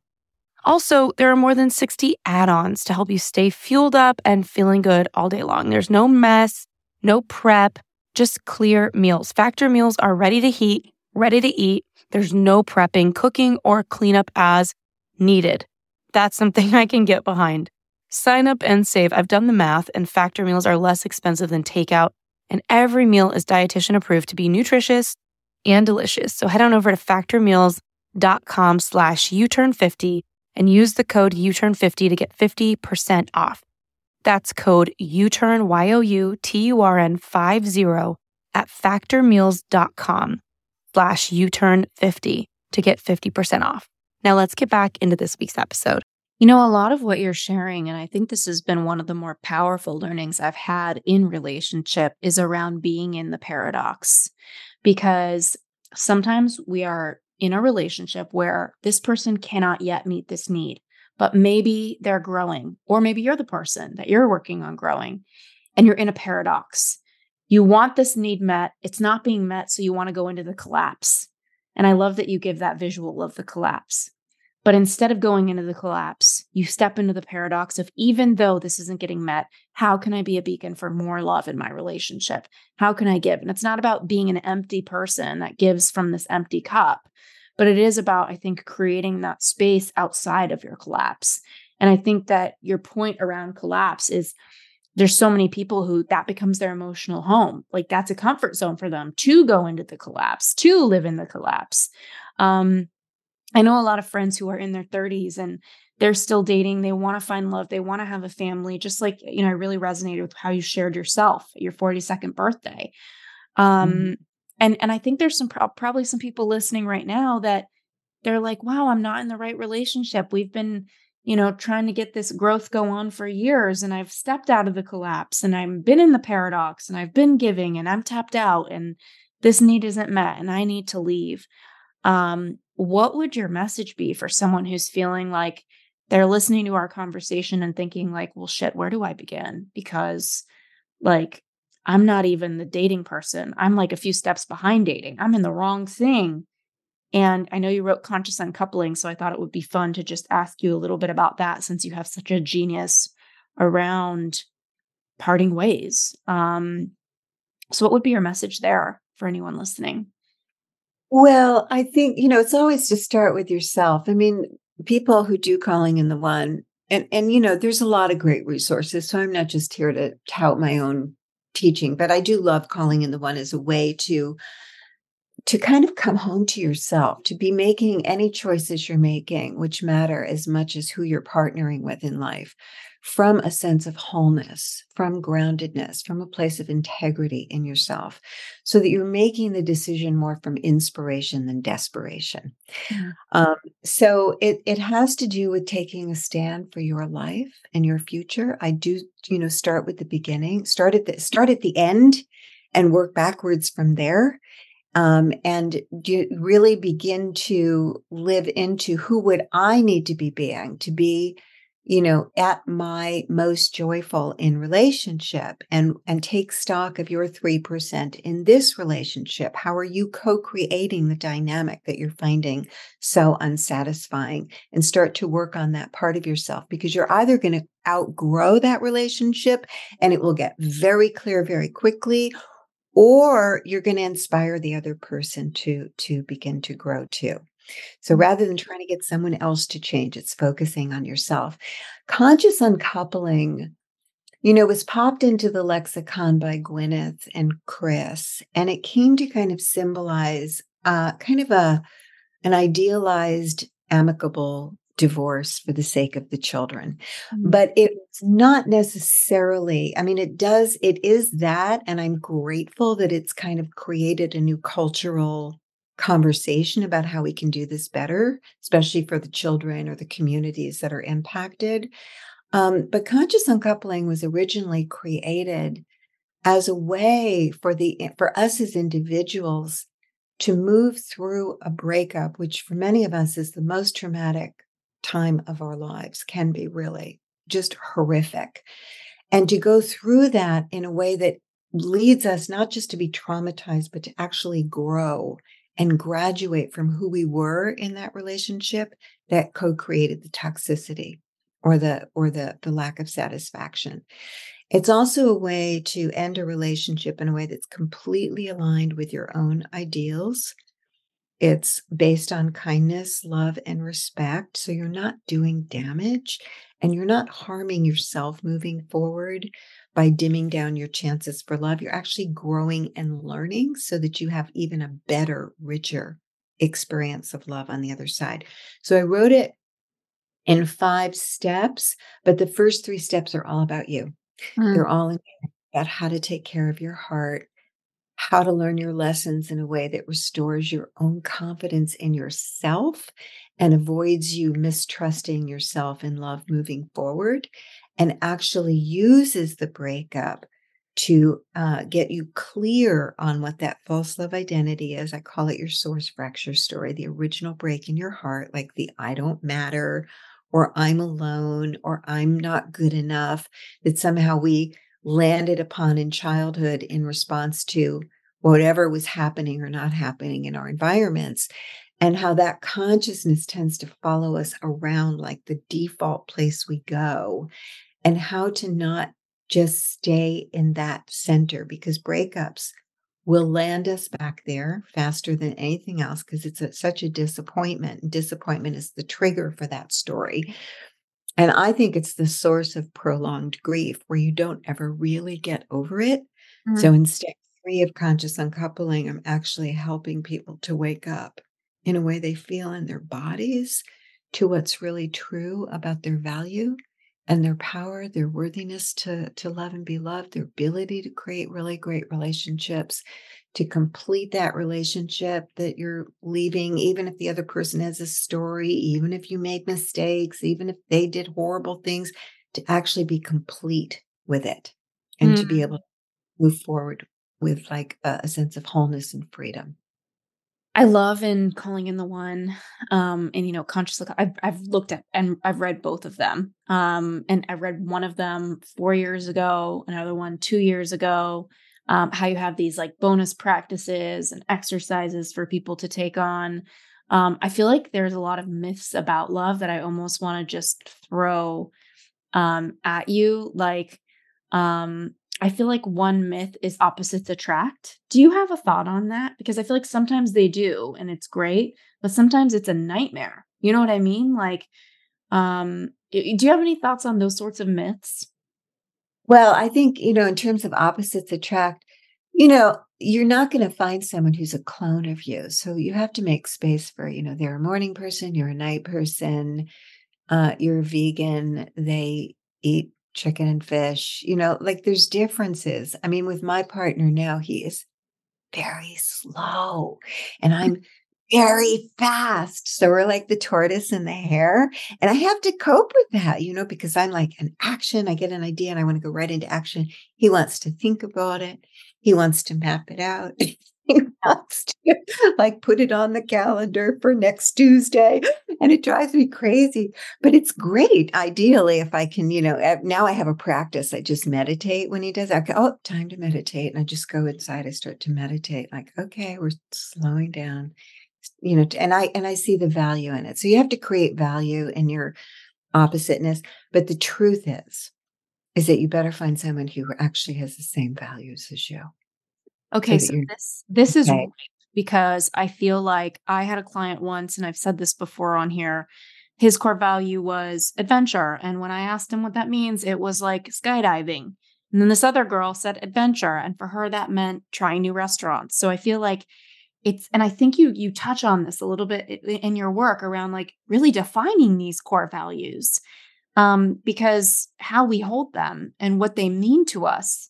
Also, there are more than 60 add ons to help you stay fueled up and feeling good all day long. There's no mess, no prep, just clear meals. Factor meals are ready to heat, ready to eat. There's no prepping, cooking, or cleanup as needed. That's something I can get behind. Sign up and save. I've done the math, and factor meals are less expensive than takeout and every meal is dietitian approved to be nutritious and delicious. So head on over to factormeals.com slash uturn50 and use the code uturn50 to get 50% off. That's code uturn, Y-O-U-T-U-R-N 50 at factormeals.com slash uturn50 to get 50% off. Now let's get back into this week's episode. You know, a lot of what you're sharing, and I think this has been one of the more powerful learnings I've had in relationship, is around being in the paradox. Because sometimes we are in a relationship where this person cannot yet meet this need, but maybe they're growing, or maybe you're the person that you're working on growing, and you're in a paradox. You want this need met, it's not being met, so you want to go into the collapse. And I love that you give that visual of the collapse but instead of going into the collapse, you step into the paradox of even though this isn't getting met, how can I be a beacon for more love in my relationship? How can I give? And it's not about being an empty person that gives from this empty cup, but it is about, I think, creating that space outside of your collapse. And I think that your point around collapse is there's so many people who that becomes their emotional home. Like that's a comfort zone for them to go into the collapse, to live in the collapse. Um, I know a lot of friends who are in their 30s and they're still dating. They want to find love. They want to have a family. Just like, you know, I really resonated with how you shared yourself at your 42nd birthday. Um, mm-hmm. and, and I think there's some, pro- probably some people listening right now that they're like, wow, I'm not in the right relationship. We've been, you know, trying to get this growth go on for years and I've stepped out of the collapse and I've been in the paradox and I've been giving and I'm tapped out and this need isn't met and I need to leave. Um, what would your message be for someone who's feeling like they're listening to our conversation and thinking like well shit where do i begin? Because like i'm not even the dating person. I'm like a few steps behind dating. I'm in the wrong thing. And i know you wrote conscious uncoupling so i thought it would be fun to just ask you a little bit about that since you have such a genius around parting ways. Um so what would be your message there for anyone listening well, I think, you know, it's always to start with yourself. I mean, people who do calling in the one, and, and, you know, there's a lot of great resources. So I'm not just here to tout my own teaching, but I do love calling in the one as a way to to kind of come home to yourself, to be making any choices you're making, which matter as much as who you're partnering with in life, from a sense of wholeness, from groundedness, from a place of integrity in yourself, so that you're making the decision more from inspiration than desperation. Mm-hmm. Um, so it it has to do with taking a stand for your life and your future. I do, you know, start with the beginning, start at the start at the end, and work backwards from there. Um, and do really begin to live into who would I need to be being to be you know at my most joyful in relationship and and take stock of your 3% in this relationship. How are you co-creating the dynamic that you're finding so unsatisfying? And start to work on that part of yourself because you're either going to outgrow that relationship and it will get very clear very quickly or you're going to inspire the other person to to begin to grow too so mm. rather than trying to get someone else to change, it's focusing on yourself. Conscious uncoupling, you know, was popped into the lexicon by Gwyneth and Chris, and it came to kind of symbolize uh, kind of a an idealized, amicable divorce for the sake of the children. Mm-hmm. But it's not necessarily, I mean, it does, it is that. And I'm grateful that it's kind of created a new cultural conversation about how we can do this better, especially for the children or the communities that are impacted. Um, but conscious uncoupling was originally created as a way for the for us as individuals to move through a breakup, which for many of us is the most traumatic time of our lives, can be really just horrific. And to go through that in a way that leads us not just to be traumatized, but to actually grow and graduate from who we were in that relationship that co-created the toxicity or the or the the lack of satisfaction. It's also a way to end a relationship in a way that's completely aligned with your own ideals. It's based on kindness love and respect so you're not doing damage and you're not harming yourself moving forward by dimming down your chances for love. You're actually growing and learning so that you have even a better, richer experience of love on the other side. So I wrote it in five steps, but the first three steps are all about you. Mm. They're all about how to take care of your heart, how to learn your lessons in a way that restores your own confidence in yourself and avoids you mistrusting yourself in love moving forward, and actually uses the breakup to uh, get you clear on what that false love identity is. I call it your source fracture story, the original break in your heart, like the I don't matter, or I'm alone, or I'm not good enough, that somehow we landed upon in childhood in response to whatever was happening or not happening in our environments. And how that consciousness tends to follow us around like the default place we go and how to not just stay in that center because breakups will land us back there faster than anything else because it's a, such a disappointment. And disappointment is the trigger for that story. And I think it's the source of prolonged grief where you don't ever really get over it. Mm-hmm. So instead, three of conscious uncoupling, I'm actually helping people to wake up in a way they feel in their bodies to what's really true about their value and their power, their worthiness to, to love and be loved, their ability to create really great relationships, to complete that relationship that you're leaving, even if the other person has a story, even if you made mistakes, even if they did horrible things, to actually be complete with it and mm. to be mm. able to move forward with like a, a sense of wholeness and freedom. I love in calling in the one, um, and you know, conscious look. I've I've looked at and I've read both of them. Um, and I read one of them four years ago, another one two years ago. Um, how you have these like bonus practices and exercises for people to take on. Um, I feel like there's a lot of myths about love that I almost want to just throw um at you, like um I feel like one myth is opposites attract. Do you have a thought on that? Because I feel like sometimes they do and it's great, but sometimes it's a nightmare. You know what I mean? Like, um, do you have any thoughts on those sorts of myths? Well, I think, you know, in terms of opposites attract, you know, you're not going to find someone who's a clone of you. So you have to make space for, you know, they're a morning person, you're a night person, uh, you're vegan, they eat chicken and fish, you know, like there's differences. I mean, with my partner now, he is very slow and mm. I'm very fast. So we're like the tortoise and the hare. And I have to cope with that, you know, because I'm like an action. I get an idea and I want to go right into action. He wants to think about it. He wants to map it out. wants to like put it on the calendar for next Tuesday. And it drives me crazy. But it's great, ideally, if I can, you know, eh, now I have a practice. I just meditate when he does. I go, oh, time to meditate. And I just go inside. I start to meditate, like, okay, we're slowing down you know and i and i see the value in it so you have to create value in your oppositeness but the truth is is that you better find someone who actually has the same values as you okay so, so this this okay. is because i feel like i had a client once and i've said this before on here his core value was adventure and when i asked him what that means it was like skydiving and then this other girl said adventure and for her that meant trying new restaurants so i feel like it's and i think you you touch on this a little bit in your work around like really defining these core values um, because how we hold them and what they mean to us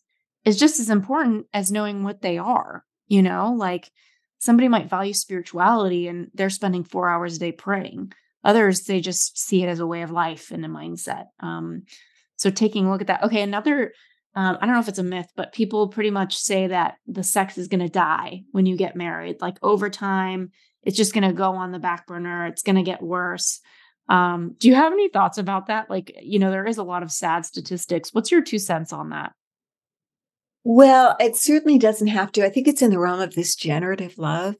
is just as important as knowing what they are you know like somebody might value spirituality and they're spending four hours a day praying others they just see it as a way of life and a mindset um, so taking a look at that okay another um, I don't know if it's a myth, but people pretty much say that the sex is going to die when you get married. Like over time, it's just going to go on the back burner. It's going to get worse. Um, do you have any thoughts about that? Like, you know, there is a lot of sad statistics. What's your two cents on that? Well, it certainly doesn't have to. I think it's in the realm of this generative love.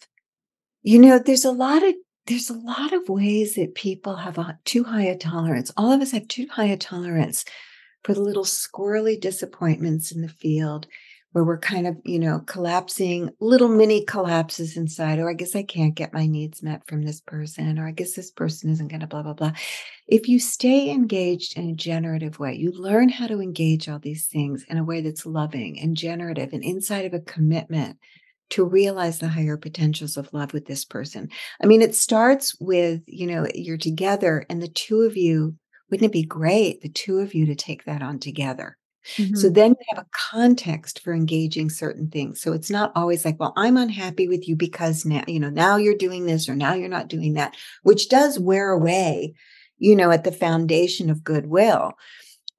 You know, there's a lot of there's a lot of ways that people have a, too high a tolerance. All of us have too high a tolerance for the little squirrely disappointments in the field where we're kind of, you know, collapsing, little mini collapses inside. Or oh, I guess I can't get my needs met from this person, or I guess this person isn't going to blah, blah, blah. If you stay engaged in a generative way, you learn how to engage all these things in a way that's loving and generative and inside of a commitment to realize the higher potentials of love with this person. I mean, it starts with, you know, you're together and the two of you wouldn't it be great, the two of you, to take that on together? Mm-hmm. So then you have a context for engaging certain things. So it's not always like, well, I'm unhappy with you because now, you know, now you're doing this or now you're not doing that, which does wear away, you know, at the foundation of goodwill.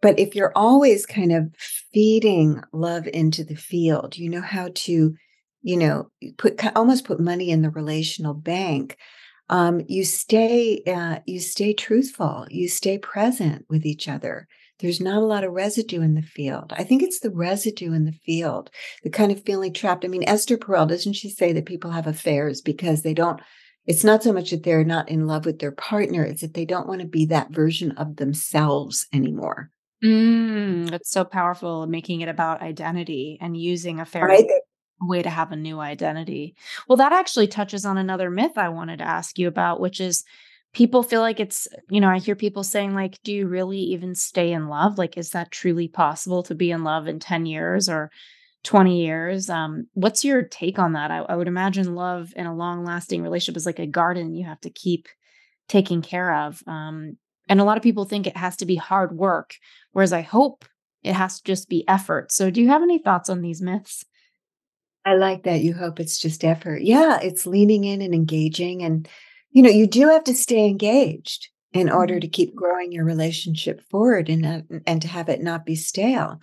But if you're always kind of feeding love into the field, you know how to, you know, put almost put money in the relational bank um, you stay uh, you stay truthful you stay present with each other there's not a lot of residue in the field i think it's the residue in the field the kind of feeling trapped i mean esther perel doesn't she say that people have affairs because they don't it's not so much that they're not in love with their partner it's that they don't want to be that version of themselves anymore mm, that's so powerful making it about identity and using affair right? way to have a new identity. Well, that actually touches on another myth I wanted to ask you about, which is people feel like it's, you know, I hear people saying, like, do you really even stay in love? Like, is that truly possible to be in love in 10 years or 20 years? Um, what's your take on that? I, I would imagine love in a long lasting relationship is like a garden you have to keep taking care of. Um, and a lot of people think it has to be hard work, whereas I hope it has to just be effort. So, do you have any thoughts on these myths? I like that. You hope it's just effort. Yeah, it's leaning in and engaging. And, you know, you do have to stay engaged in order mm-hmm. to keep growing your relationship forward and, uh, and to have it not be stale.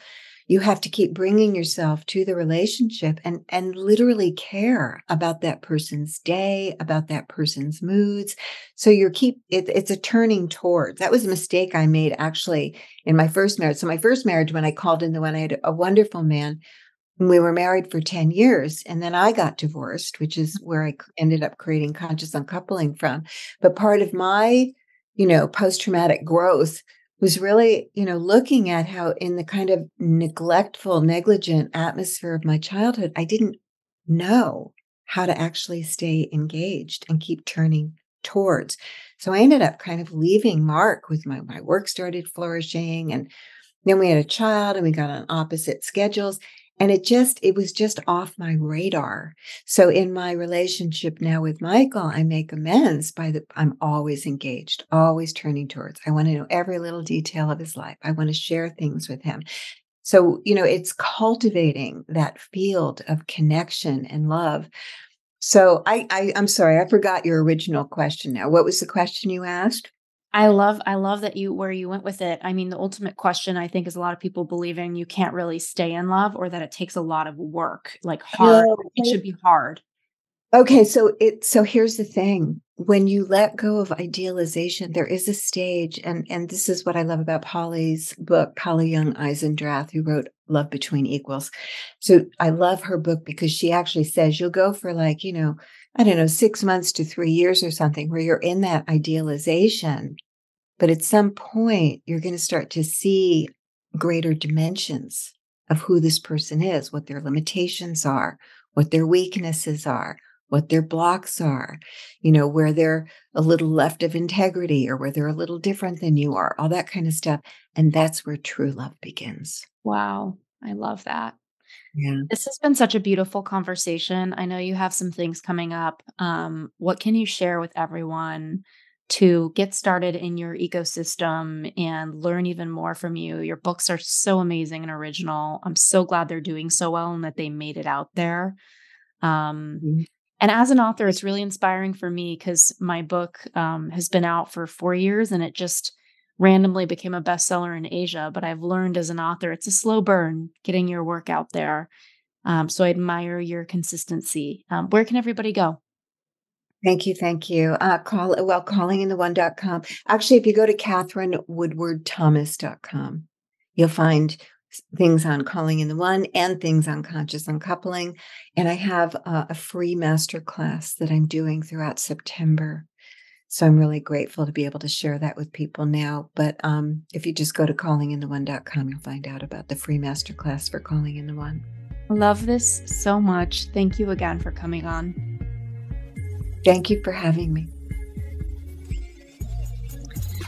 You have to keep bringing yourself to the relationship and, and literally care about that person's day, about that person's moods. So you're keep, it, it's a turning towards. That was a mistake I made actually in my first marriage. So my first marriage, when I called in the one, I had a wonderful man we were married for 10 years and then I got divorced, which is mm-hmm. where I ended up creating conscious uncoupling from. But part of my, you know, post traumatic growth was really, you know, looking at how in the kind of neglectful, negligent atmosphere of my childhood, I didn't know how to actually stay engaged and keep turning towards. So I ended up kind of leaving Mark with my my work started flourishing and then we had a child and we got on opposite schedules and it just it was just off my radar. So in my relationship now with michael i make amends by the i'm always engaged always turning towards i want to know every little detail of his life i want to share things with him. So you know it's cultivating that field of connection and love. So I, I i'm sorry i forgot your original question now. What was the question you asked I love I love that you where you went with it. I mean, the ultimate question I think is a lot of people believing you can't really stay in love or that it takes a lot of work, like hard. No. It should be hard. Okay, so it so here's the thing. When you let go of idealization, there is a stage, and and this is what I love about Polly's book, Polly Young Eisendrath, who wrote Love Between Equals. So I love her book because she actually says you'll go for like, you know, I don't know, six months to three years or something where you're in that idealization. But at some point, you're going to start to see greater dimensions of who this person is, what their limitations are, what their weaknesses are, what their blocks are, you know, where they're a little left of integrity or where they're a little different than you are, all that kind of stuff. And that's where true love begins. Wow. I love that. Yeah. This has been such a beautiful conversation. I know you have some things coming up. Um, what can you share with everyone to get started in your ecosystem and learn even more from you? Your books are so amazing and original. I'm so glad they're doing so well and that they made it out there. Um, mm-hmm. And as an author, it's really inspiring for me because my book um, has been out for four years and it just randomly became a bestseller in Asia. But I've learned as an author, it's a slow burn getting your work out there. Um, so I admire your consistency. Um, where can everybody go? Thank you. Thank you. Uh, call well, callinginthe1.com. Actually, if you go to katherinewoodwardthomas.com, you'll find things on calling in the one and things on conscious uncoupling. And I have a, a free master class that I'm doing throughout September so I'm really grateful to be able to share that with people now. But um, if you just go to callinginthe1.com, you'll find out about the free masterclass for Calling in the One. Love this so much. Thank you again for coming on. Thank you for having me.